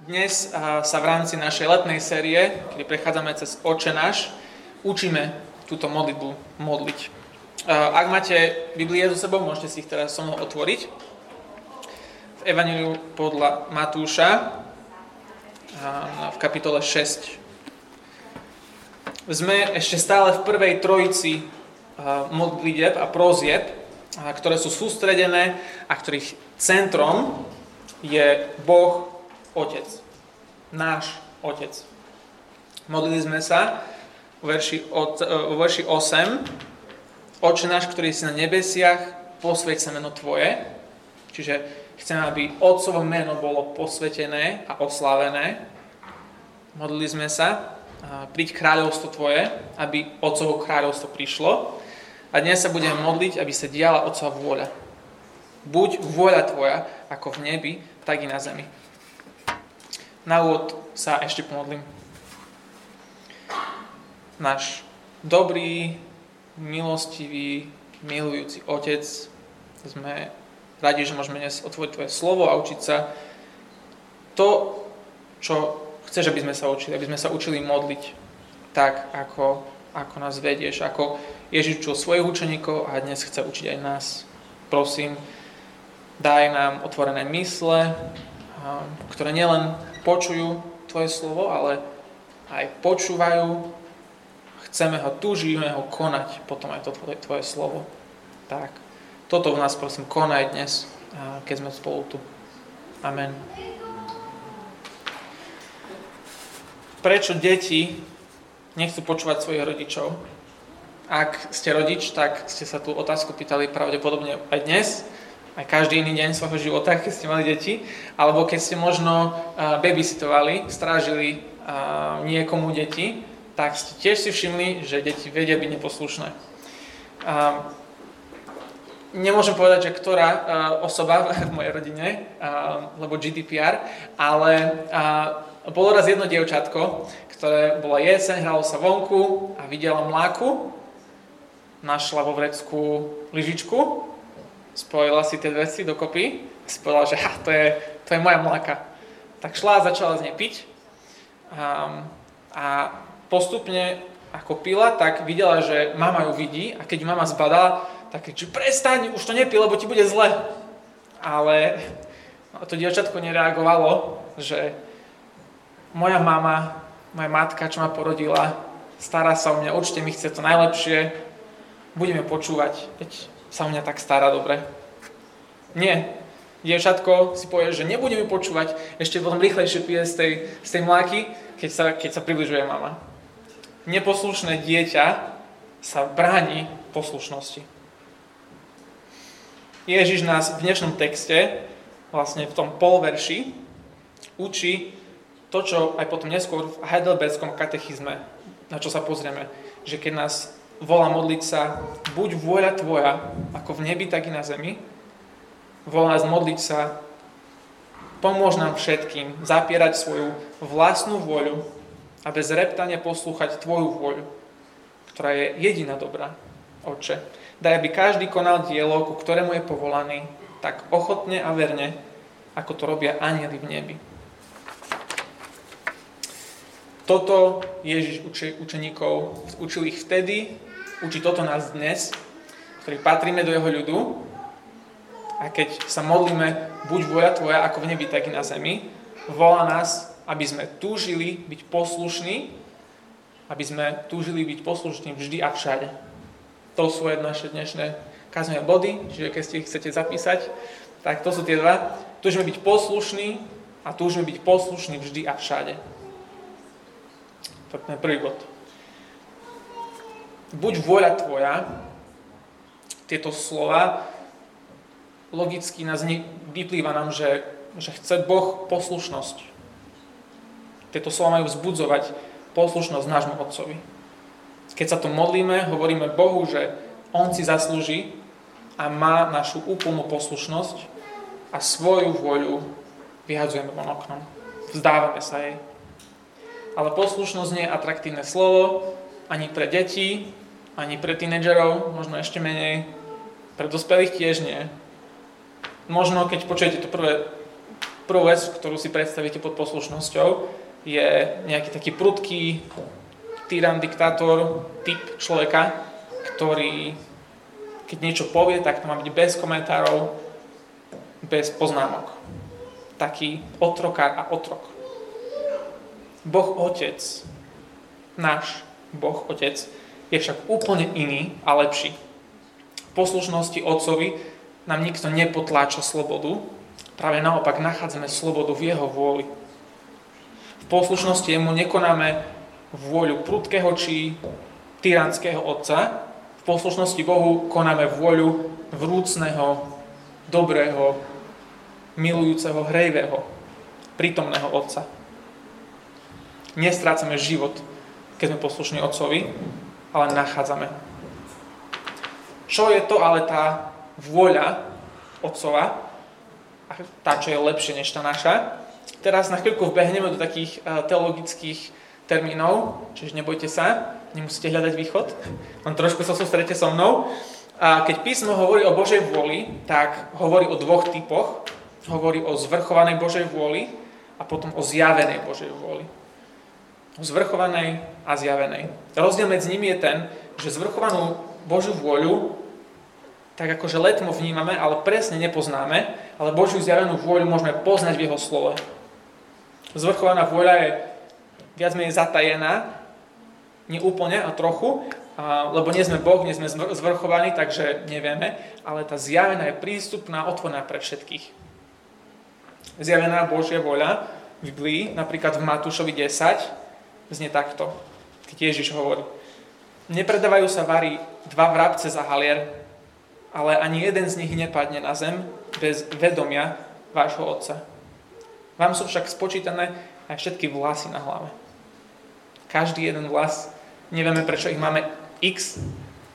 Dnes sa v rámci našej letnej série, kedy prechádzame cez Oče náš, učíme túto modlitbu modliť. Ak máte Biblie so sebou, môžete si ich teraz so mnou otvoriť. V Evangeliu podľa Matúša v kapitole 6. Sme ešte stále v prvej trojici modlitieb a prozieb, ktoré sú sústredené a ktorých centrom je Boh Otec. Náš Otec. Modlili sme sa v verši, od, e, verši 8. Oče náš, ktorý si na nebesiach, posveď sa meno Tvoje. Čiže chceme, aby Otcovo meno bolo posvetené a oslávené. Modlili sme sa, príď kráľovstvo Tvoje, aby Otcovo kráľovstvo prišlo. A dnes sa budeme modliť, aby sa diala Otcova vôľa. Buď vôľa Tvoja, ako v nebi, tak i na zemi. Na úvod sa ešte pomodlím. Náš dobrý, milostivý, milujúci Otec, sme radi, že môžeme dnes otvoriť Tvoje slovo a učiť sa to, čo chceš, aby sme sa učili, aby sme sa učili modliť tak, ako, ako nás vedieš, ako Ježiš učil svojich učeníkov a dnes chce učiť aj nás. Prosím, daj nám otvorené mysle, ktoré nielen počujú Tvoje slovo, ale aj počúvajú, chceme ho, túžime ho konať potom aj to Tvoje, tvoje slovo. Tak, toto v nás prosím konaj dnes, keď sme spolu tu. Amen. Prečo deti nechcú počúvať svojich rodičov? Ak ste rodič, tak ste sa tú otázku pýtali pravdepodobne aj dnes aj každý iný deň svojho života, keď ste mali deti, alebo keď ste možno babysitovali, strážili niekomu deti, tak ste tiež si všimli, že deti vedia byť neposlušné. Nemôžem povedať, že ktorá osoba v mojej rodine, lebo GDPR, ale bolo raz jedno dievčatko, ktoré bola jeseň, hralo sa vonku a videla mláku, našla vo vrecku lyžičku spojila si tie veci dokopy a si povedala, že ha, to, je, to je moja mlaka. Tak šla a začala z nej piť a, a postupne ako pila, tak videla, že mama ju vidí a keď mama zbadala, tak že prestaň, už to nepí, lebo ti bude zle. Ale to dievčatko nereagovalo, že moja mama, moja matka, čo ma porodila, stará sa o mňa, určite mi chce to najlepšie, budeme počúvať. Veď sa o mňa tak stará dobre. Nie. Dievčatko si povie, že nebudeme počúvať, ešte potom rýchlejšie pije z tej, z tej mláky, keď sa, keď sa približuje mama. Neposlušné dieťa sa bráni poslušnosti. Ježiš nás v dnešnom texte, vlastne v tom polverši, učí to, čo aj potom neskôr v Heidelbergskom katechizme, na čo sa pozrieme, že keď nás volá modliť sa, buď vôľa tvoja, ako v nebi, tak i na zemi. Volá nás modliť sa, pomôž nám všetkým zapierať svoju vlastnú vôľu a bez reptania poslúchať tvoju vôľu, ktorá je jediná dobrá, Oče. Daj, aby každý konal dielo, ku ktorému je povolaný, tak ochotne a verne, ako to robia anieli v nebi. Toto Ježiš učeníkov učil ich vtedy, učí toto nás dnes, ktorí patríme do jeho ľudu a keď sa modlíme, buď voja tvoja ako v nebi, tak i na zemi, volá nás, aby sme túžili byť poslušní, aby sme túžili byť poslušní vždy a všade. To sú naše dnešné kazňové body, čiže keď si ich chcete zapísať, tak to sú tie dva. Túžime byť poslušní a túžime byť poslušní vždy a všade. To je prvý bod buď vôľa tvoja, tieto slova, logicky nás vyplýva nám, že, že chce Boh poslušnosť. Tieto slova majú vzbudzovať poslušnosť nášmu Otcovi. Keď sa to modlíme, hovoríme Bohu, že On si zaslúži a má našu úplnú poslušnosť a svoju vôľu vyhadzujeme von oknom. Vzdávame sa jej. Ale poslušnosť nie je atraktívne slovo ani pre deti, ani pre tínedžerov, možno ešte menej. Pre dospelých tiež nie. Možno, keď počujete to prvé prvú vec, ktorú si predstavíte pod poslušnosťou, je nejaký taký prudký tyran, diktátor, typ človeka, ktorý keď niečo povie, tak to má byť bez komentárov, bez poznámok. Taký otrokár a otrok. Boh Otec, náš Boh Otec, je však úplne iný a lepší. V poslušnosti Otcovi nám nikto nepotláča slobodu, práve naopak nachádzame slobodu v Jeho vôli. V poslušnosti Jemu nekonáme vôľu prudkého či tyranského Otca, v poslušnosti Bohu konáme vôľu vrúcného, dobrého, milujúceho, hrejvého, prítomného Otca. Nestrácame život, keď sme poslušní Otcovi, ale nachádzame. Čo je to ale tá vôľa Otcova, tá, čo je lepšie než tá naša? Teraz na chvíľku vbehneme do takých eh, teologických termínov, čiže nebojte sa, nemusíte hľadať východ, len trošku sa sústredite so mnou. A keď písmo hovorí o Božej vôli, tak hovorí o dvoch typoch. Hovorí o zvrchovanej Božej vôli a potom o zjavenej Božej vôli zvrchovanej a zjavenej. Rozdiel medzi nimi je ten, že zvrchovanú Božiu vôľu tak akože letmo vnímame, ale presne nepoznáme, ale Božiu zjavenú vôľu môžeme poznať v Jeho slove. Zvrchovaná vôľa je viac menej zatajená, nie úplne a trochu, a, lebo nie sme Boh, nie sme zvrchovaní, takže nevieme, ale tá zjavená je prístupná, otvorená pre všetkých. Zjavená Božia voľa v Biblii, napríklad v Matúšovi 10, znie takto, keď Ježiš hovorí. Nepredávajú sa vary dva vrabce za halier, ale ani jeden z nich nepadne na zem bez vedomia vášho Otca. Vám sú však spočítané aj všetky vlasy na hlave. Každý jeden vlas, nevieme prečo ich máme x,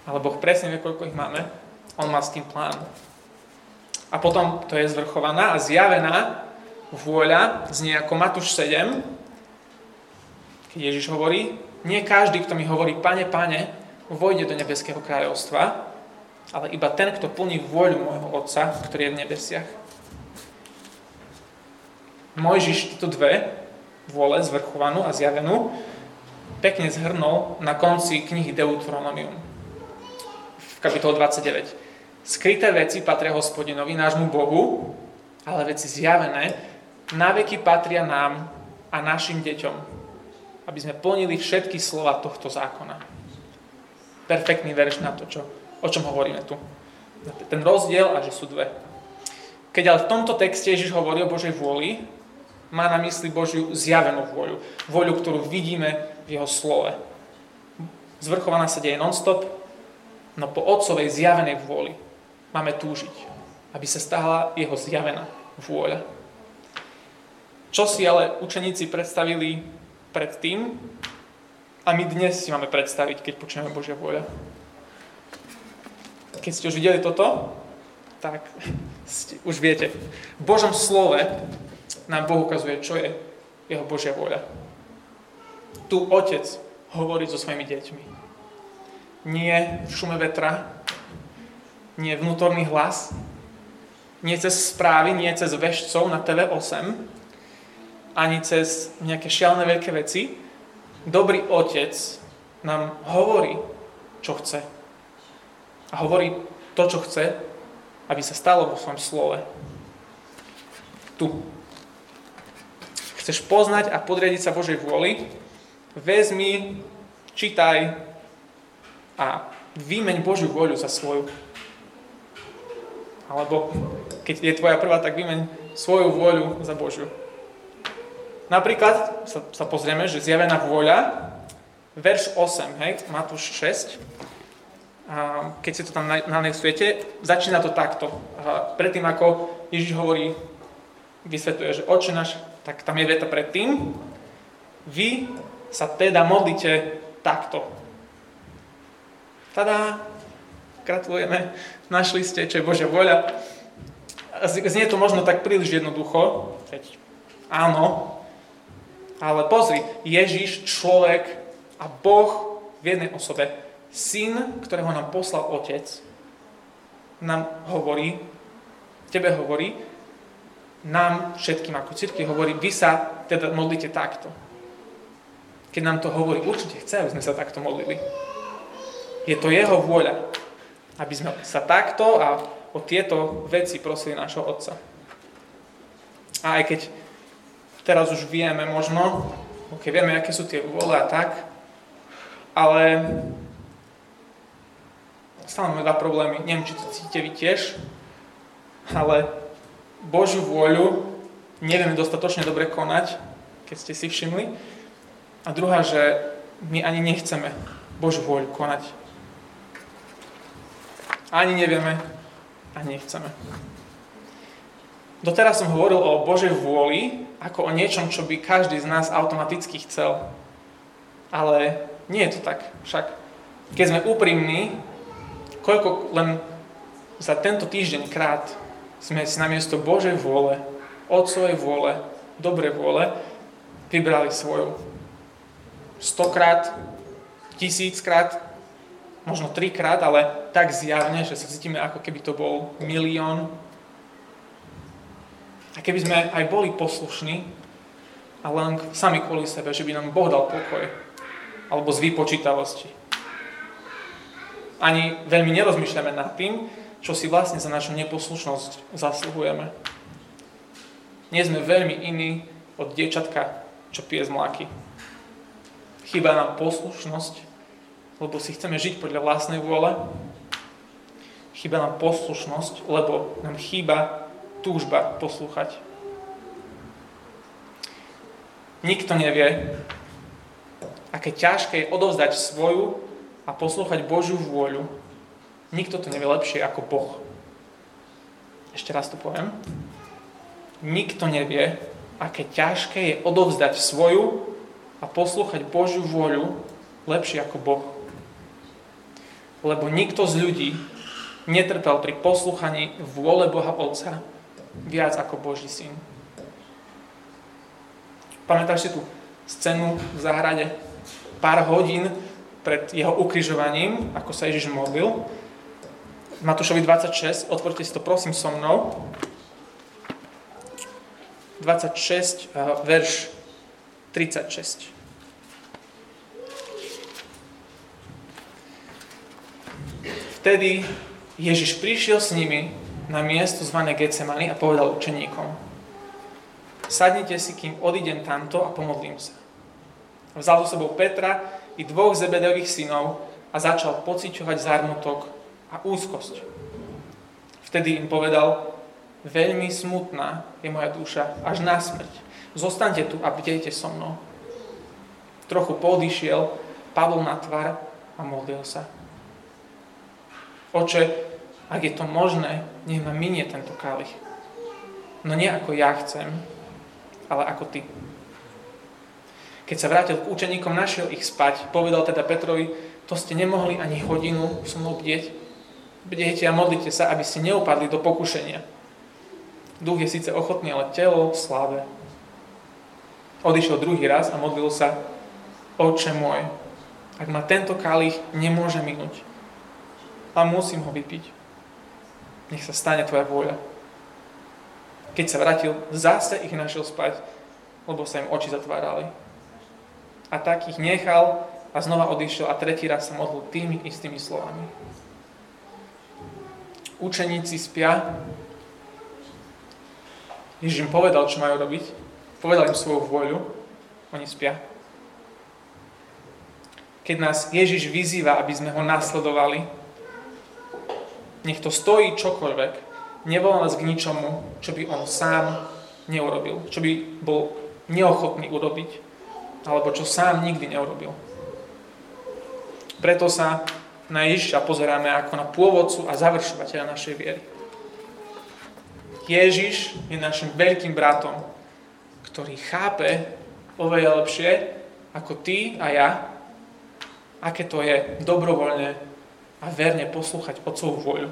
ale Boh presne vie, koľko ich máme. On má s tým plán. A potom to je zvrchovaná a zjavená vôľa, znie ako Matúš 7, keď Ježiš hovorí, nie každý, kto mi hovorí, pane, pane, vojde do nebeského kráľovstva, ale iba ten, kto plní vôľu môjho Otca, ktorý je v nebesiach. Mojžiš tieto dve vôle, zvrchovanú a zjavenú, pekne zhrnul na konci knihy Deuteronomium v kapitole 29. Skryté veci patria hospodinovi, nášmu Bohu, ale veci zjavené na veky patria nám a našim deťom, aby sme plnili všetky slova tohto zákona. Perfektný verš na to, čo, o čom hovoríme tu. Ten rozdiel a že sú dve. Keď ale v tomto texte Ježiš hovorí o Božej vôli, má na mysli Božiu zjavenú vôľu. Vôľu, ktorú vidíme v jeho slove. Zvrchovaná sa deje non-stop, no po otcovej zjavenej vôli máme túžiť, aby sa stala jeho zjavená vôľa. Čo si ale učeníci predstavili predtým a my dnes si máme predstaviť, keď počujeme Božia vôľa. Keď ste už videli toto, tak ste, už viete. V Božom slove nám Boh ukazuje, čo je jeho Božia vôľa. Tu otec hovorí so svojimi deťmi. Nie v šume vetra, nie vnútorný hlas, nie cez správy, nie cez vešcov na TV8, ani cez nejaké šialené veľké veci. Dobrý otec nám hovorí, čo chce. A hovorí to, čo chce, aby sa stalo vo svojom slove. Tu. Chceš poznať a podriadiť sa Božej vôli? Vezmi, čítaj a výmeň Božiu vôľu za svoju. Alebo keď je tvoja prvá, tak výmeň svoju vôľu za Božiu. Napríklad sa, sa pozrieme, že zjavená vôľa, verš 8, hej, Matúš 6, a keď si to tam nanexujete, začína to takto. A predtým, ako Ježiš hovorí, vysvetuje, že oče náš, tak tam je veta predtým. Vy sa teda modlite takto. Tada, gratulujeme, našli ste, čo je Božia voľa. Znie to možno tak príliš jednoducho, veď áno, ale pozri, Ježiš, človek a Boh v jednej osobe, syn, ktorého nám poslal otec, nám hovorí, tebe hovorí, nám všetkým ako cirkvi hovorí, vy sa teda modlite takto. Keď nám to hovorí, určite chce, aby sme sa takto modlili. Je to jeho vôľa, aby sme sa takto a o tieto veci prosili našho Otca. A aj keď teraz už vieme možno, ok, vieme, aké sú tie vôle a tak, ale stále máme dva problémy. Neviem, či to cítite vy tiež, ale Božiu vôľu nevieme dostatočne dobre konať, keď ste si všimli. A druhá, že my ani nechceme Božiu vôľu konať. Ani nevieme, ani nechceme. Doteraz som hovoril o Božej vôli ako o niečom, čo by každý z nás automaticky chcel. Ale nie je to tak. Však keď sme úprimní, koľko len za tento týždeň krát sme si namiesto Božej vôle, Otcovej vôle, dobrej vôle, vybrali svoju. Stokrát, tisíckrát, možno trikrát, ale tak zjavne, že sa cítime ako keby to bol milión. A keby sme aj boli poslušní, ale len sami kvôli sebe, že by nám Boh dal pokoj, alebo z vypočítavosti. Ani veľmi nerozmýšľame nad tým, čo si vlastne za našu neposlušnosť zasluhujeme. Nie sme veľmi iní od dievčatka, čo pije z mláky. Chýba nám poslušnosť, lebo si chceme žiť podľa vlastnej vôle. Chýba nám poslušnosť, lebo nám chýba túžba poslúchať. Nikto nevie, aké ťažké je odovzdať svoju a poslúchať Božiu vôľu. Nikto to nevie lepšie ako Boh. Ešte raz to poviem. Nikto nevie, aké ťažké je odovzdať svoju a poslúchať Božiu vôľu lepšie ako Boh. Lebo nikto z ľudí netrpel pri poslúchaní vôle Boha Otca viac ako Boží syn. Pamätáš si tú scénu v záhrade? Pár hodín pred jeho ukrižovaním, ako sa Ježiš modlil. Matúšovi 26, otvorte si to prosím so mnou. 26, eh, verš 36. Vtedy Ježiš prišiel s nimi na miesto zvané Getsemany a povedal učeníkom Sadnite si, kým odídem tamto a pomodlím sa. Vzal so sebou Petra i dvoch Zebedových synov a začal pociťovať zármutok a úzkosť. Vtedy im povedal, veľmi smutná je moja duša, až na smrť. Zostaňte tu a bdejte so mnou. Trochu podišiel, padol na tvár a modlil sa. Oče, ak je to možné, nech ma minie tento kalich. No nie ako ja chcem, ale ako ty. Keď sa vrátil k učeníkom, našiel ich spať. Povedal teda Petrovi, to ste nemohli ani hodinu so mnou bdieť. Bdejte a modlite sa, aby ste neupadli do pokušenia. Duch je síce ochotný, ale telo sláve. Odišiel druhý raz a modlil sa, Oče môj, ak ma tento kalich nemôže minúť, a musím ho vypiť. Nech sa stane tvoja vôľa. Keď sa vrátil, zase ich našiel spať, lebo sa im oči zatvárali. A tak ich nechal a znova odišiel a tretí raz sa modlil tými istými slovami. Učeníci spia. Ježiš im povedal, čo majú robiť. Povedal im svoju vôľu. Oni spia. Keď nás Ježiš vyzýva, aby sme ho nasledovali, nech to stojí čokoľvek, nevolá nás k ničomu, čo by on sám neurobil, čo by bol neochotný urobiť, alebo čo sám nikdy neurobil. Preto sa na Ježiša pozeráme ako na pôvodcu a završovateľa našej viery. Ježiš je našim veľkým bratom, ktorý chápe oveľa lepšie ako ty a ja, aké to je dobrovoľne a verne poslúchať Otcovú voľu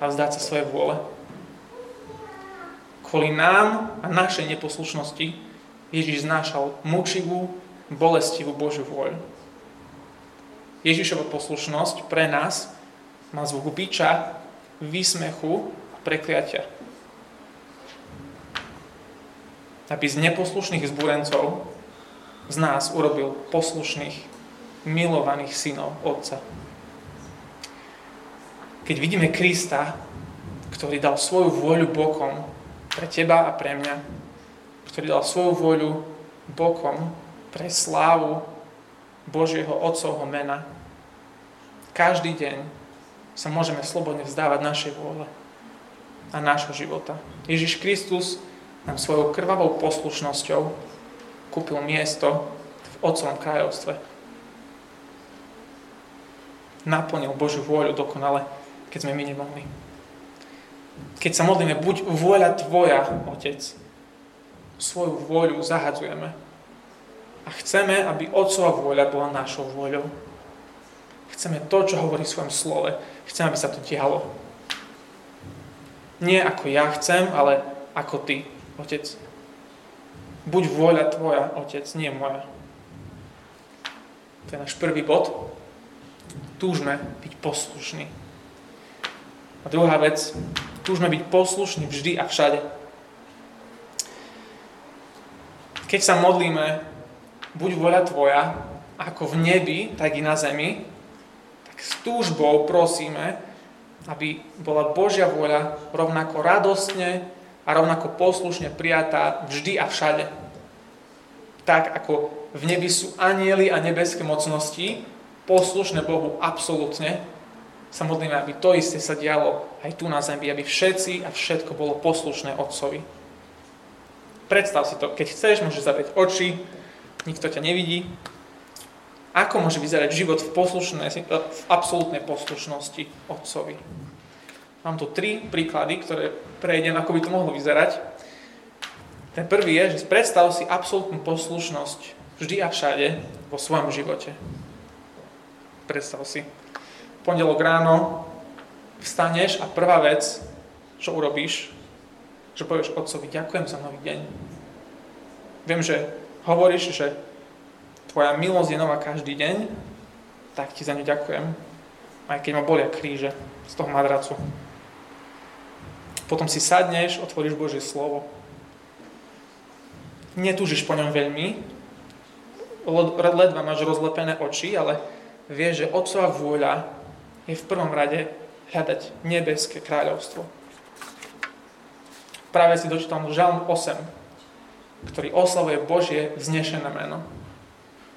a vzdať sa svoje vôle. Kvôli nám a našej neposlušnosti Ježiš znášal mučivú, bolestivú Božiu voľu. Ježišova poslušnosť pre nás má zvuk biča, výsmechu a prekliatia. aby z neposlušných zbúrencov z nás urobil poslušných, milovaných synov Otca. Keď vidíme Krista, ktorý dal svoju vôľu bokom pre teba a pre mňa, ktorý dal svoju vôľu bokom pre slávu Božieho Otcovho mena, každý deň sa môžeme slobodne vzdávať našej vôle a nášho života. Ježiš Kristus nám svojou krvavou poslušnosťou kúpil miesto v Otcovom kráľovstve. Naplnil Božiu vôľu dokonale, keď sme my nemohli. Keď sa modlíme, buď vôľa Tvoja, Otec, svoju vôľu zahadzujeme. A chceme, aby Otcova vôľa bola našou vôľou. Chceme to, čo hovorí v svojom slove. Chceme, aby sa to dialo. Nie ako ja chcem, ale ako Ty, Otec. Buď vôľa tvoja, otec, nie moja. To je náš prvý bod. Túžme byť poslušní. A druhá vec, túžme byť poslušní vždy a všade. Keď sa modlíme, buď vôľa tvoja, ako v nebi, tak i na zemi, tak s túžbou prosíme, aby bola Božia vôľa rovnako radostne a rovnako poslušne prijatá vždy a všade. Tak ako v nebi sú anieli a nebeské mocnosti, poslušné Bohu absolútne, sa modlíme, aby to isté sa dialo aj tu na zemi, aby všetci a všetko bolo poslušné Otcovi. Predstav si to, keď chceš, môžeš zavrieť oči, nikto ťa nevidí. Ako môže vyzerať život v, v absolútnej poslušnosti Otcovi? Mám tu tri príklady, ktoré prejdem, ako by to mohlo vyzerať. Ten prvý je, že predstav si absolútnu poslušnosť vždy a všade vo svojom živote. Predstav si. Pondelok ráno vstaneš a prvá vec, čo urobíš, že povieš otcovi, ďakujem za nový deň. Viem, že hovoríš, že tvoja milosť je nová každý deň, tak ti za ňu ďakujem. Aj keď ma bolia kríže z toho madracu. Potom si sadneš, otvoríš Božie slovo. Netúžiš po ňom veľmi, ledva máš rozlepené oči, ale vieš, že Otcova vôľa je v prvom rade hľadať nebeské kráľovstvo. Práve si dočítal Žalm 8, ktorý oslavuje Božie vznešené meno.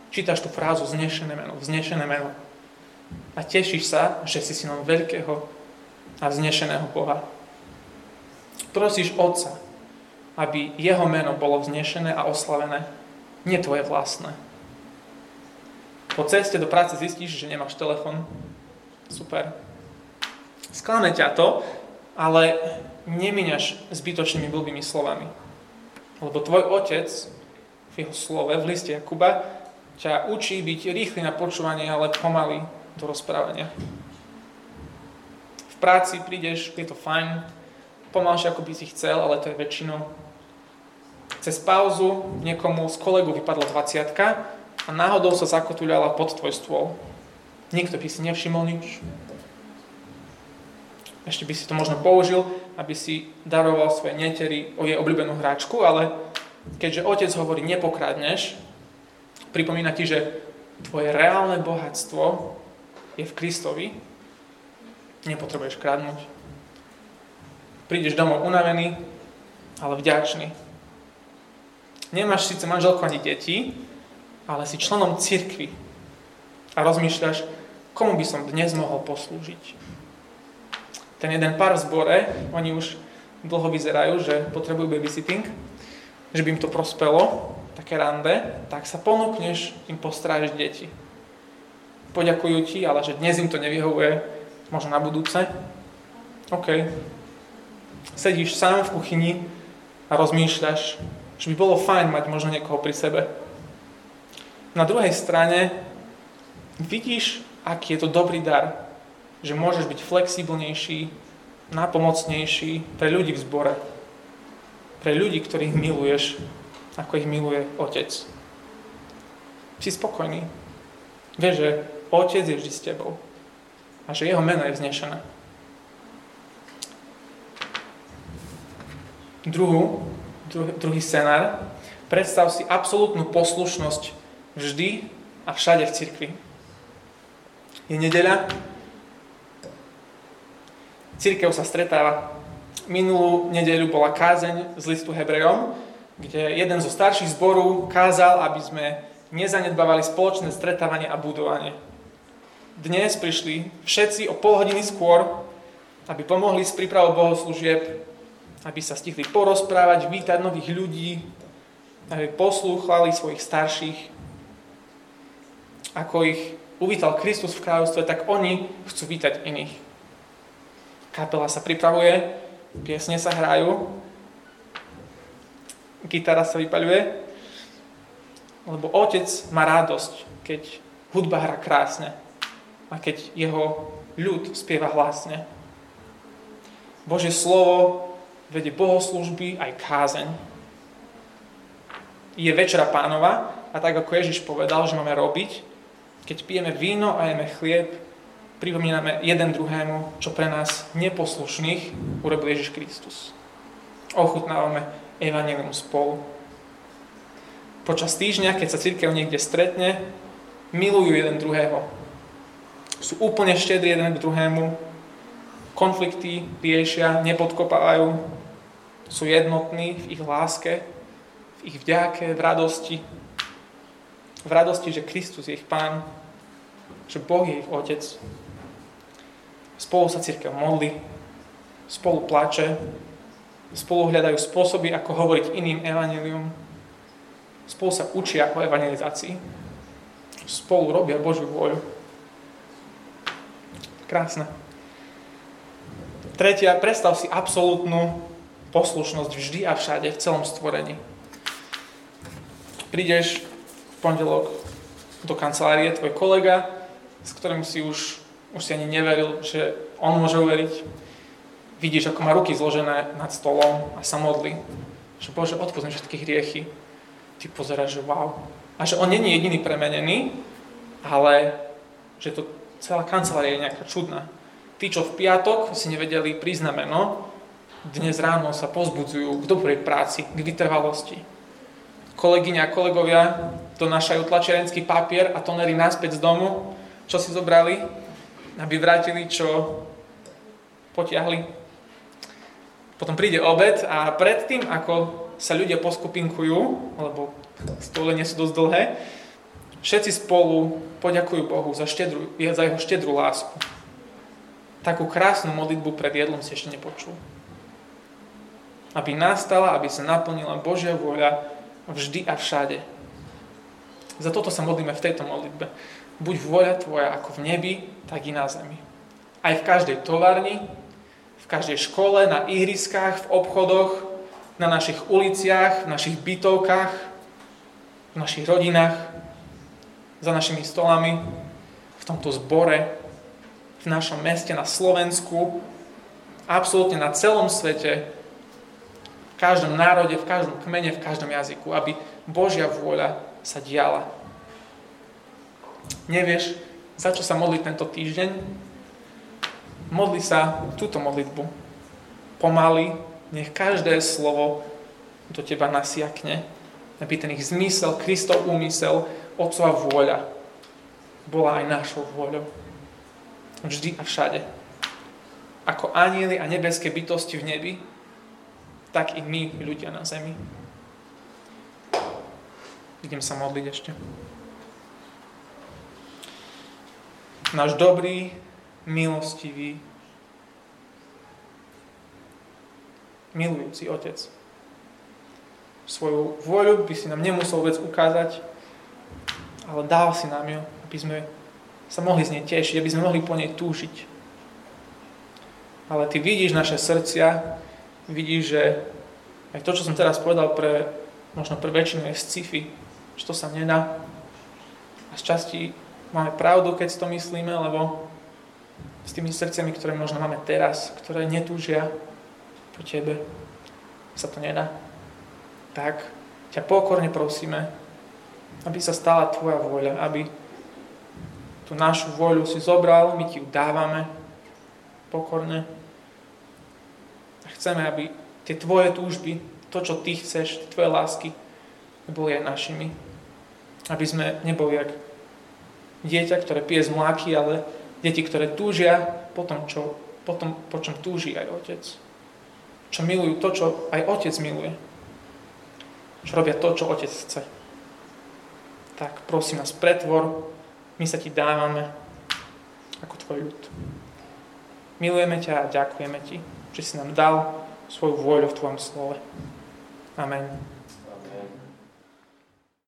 Čítaš tú frázu vznešené meno, vznešené meno. A tešíš sa, že si synom veľkého a vznešeného Boha prosíš Otca, aby jeho meno bolo vznešené a oslavené, nie tvoje vlastné. Po ceste do práce zistíš, že nemáš telefon. Super. Sklame ťa to, ale nemíňaš zbytočnými blbými slovami. Lebo tvoj otec v jeho slove, v liste Jakuba, ťa učí byť rýchly na počúvanie, ale pomaly do rozprávania. V práci prídeš, je to fajn, pomalšie, ako by si chcel, ale to je väčšinou. Cez pauzu niekomu z kolegu vypadla 20 a náhodou sa zakotuľala pod tvoj stôl. Nikto by si nevšimol nič. Ešte by si to možno použil, aby si daroval svoje neteri o jej obľúbenú hráčku, ale keďže otec hovorí nepokradneš, pripomína ti, že tvoje reálne bohatstvo je v Kristovi, nepotrebuješ kradnúť, Prídeš domov unavený, ale vďačný. Nemáš síce manželku ani deti, ale si členom cirkvy a rozmýšľaš, komu by som dnes mohol poslúžiť. Ten jeden pár v zbore, oni už dlho vyzerajú, že potrebujú babysitting, že by im to prospelo, také rande, tak sa ponúkneš im postrážiť deti. Poďakujú ti, ale že dnes im to nevyhovuje, možno na budúce. OK, sedíš sám v kuchyni a rozmýšľaš, že by bolo fajn mať možno niekoho pri sebe. Na druhej strane vidíš, aký je to dobrý dar, že môžeš byť flexibilnejší, nápomocnejší pre ľudí v zbore. Pre ľudí, ktorých miluješ, ako ich miluje Otec. Si spokojný. Vieš, že Otec je vždy s tebou a že jeho meno je vznešené. Druhú druhý, druhý scenár. Predstav si absolútnu poslušnosť vždy a všade v cirkvi. Je nedeľa, církev sa stretáva. Minulú nedeľu bola kázeň z listu Hebrejom, kde jeden zo starších zborov kázal, aby sme nezanedbávali spoločné stretávanie a budovanie. Dnes prišli všetci o pol hodiny skôr, aby pomohli s prípravou bohoslúžieb, aby sa stihli porozprávať, vítať nových ľudí, aby poslúchali svojich starších. Ako ich uvítal Kristus v kráľovstve, tak oni chcú vítať iných. Kapela sa pripravuje, piesne sa hrajú, gitara sa vypaľuje, lebo otec má radosť, keď hudba hrá krásne a keď jeho ľud spieva hlasne. Božie slovo vedie bohoslužby aj kázeň. Je večera pánova a tak ako Ježiš povedal, že máme robiť, keď pijeme víno a jeme chlieb, pripomíname jeden druhému, čo pre nás neposlušných urobil Ježiš Kristus. Ochutnávame evanilium spolu. Počas týždňa, keď sa církev niekde stretne, milujú jeden druhého. Sú úplne štedri jeden k druhému, konflikty riešia, nepodkopávajú, sú jednotní v ich láske, v ich vďake, v radosti. V radosti, že Kristus je ich Pán, že Boh je ich Otec. Spolu sa církev modlí, spolu plače, spolu hľadajú spôsoby, ako hovoriť iným evanelium, spolu sa učia o evangelizácii, spolu robia Božiu vôľu. Krásne. Tretia, predstav si absolútnu poslušnosť vždy a všade, v celom stvorení. Prídeš pondelok do kancelárie, tvoj kolega, s ktorým si už, už si ani neveril, že on môže uveriť. Vidíš, ako má ruky zložené nad stolom a sa modlí. Že Bože, odpúsť všetky hriechy. Ty pozeráš, že wow. A že on není jediný premenený, ale že to celá kancelária je nejaká čudná. Tí, čo v piatok si nevedeli príznameno, dnes ráno sa pozbudzujú k dobrej práci, k vytrvalosti. Kolegyňa a kolegovia donášajú tlačiarenský papier a tonery naspäť z domu, čo si zobrali, aby vrátili, čo potiahli. Potom príde obed a predtým, ako sa ľudia poskupinkujú, lebo stole nie sú dosť dlhé, všetci spolu poďakujú Bohu za, štedru, za jeho štedrú lásku takú krásnu modlitbu pred jedlom si ešte nepočul. Aby nastala, aby sa naplnila Božia vôľa vždy a všade. Za toto sa modlíme v tejto modlitbe. Buď vôľa tvoja ako v nebi, tak i na zemi. Aj v každej továrni, v každej škole, na ihriskách, v obchodoch, na našich uliciach, v našich bytovkách, v našich rodinách, za našimi stolami, v tomto zbore, v našom meste, na Slovensku, absolútne na celom svete, v každom národe, v každom kmene, v každom jazyku, aby Božia vôľa sa diala. Nevieš, za čo sa modliť tento týždeň? Modli sa túto modlitbu. Pomaly, nech každé slovo do teba nasiakne, aby ten ich zmysel, Kristov úmysel, Otcova vôľa bola aj našou vôľou. Vždy a všade. Ako anieli a nebeské bytosti v nebi, tak i my, ľudia na zemi. Idem sa modliť ešte. Náš dobrý, milostivý, milujúci Otec. Svoju vôľu by si nám nemusel vec ukázať, ale dal si nám ju, aby sme sa mohli z nej tešiť, aby sme mohli po nej túžiť. Ale ty vidíš naše srdcia, vidíš, že aj to, čo som teraz povedal pre, možno pre väčšinu je sci-fi, že to sa nedá. A z časti máme pravdu, keď si to myslíme, lebo s tými srdciami, ktoré možno máme teraz, ktoré netúžia po tebe, sa to nedá. Tak ťa pokorne prosíme, aby sa stala tvoja vôľa, aby tú našu voľu si zobral, my ti ju dávame pokorne. A chceme, aby tie tvoje túžby to, čo Ty chceš, Tvoje lásky, boli aj našimi. Aby sme neboli jak dieťa, ktoré pije z mláky, ale deti, ktoré túžia po tom, čo, po, tom, po čom túži aj Otec. Čo milujú to, čo aj Otec miluje. Čo robia to, čo Otec chce. Tak prosím nás, pretvor, my sa Ti dávame ako Tvoj ľud. Milujeme ťa a ďakujeme Ti, že si nám dal svoju vôľu v Tvojom slove. Amen.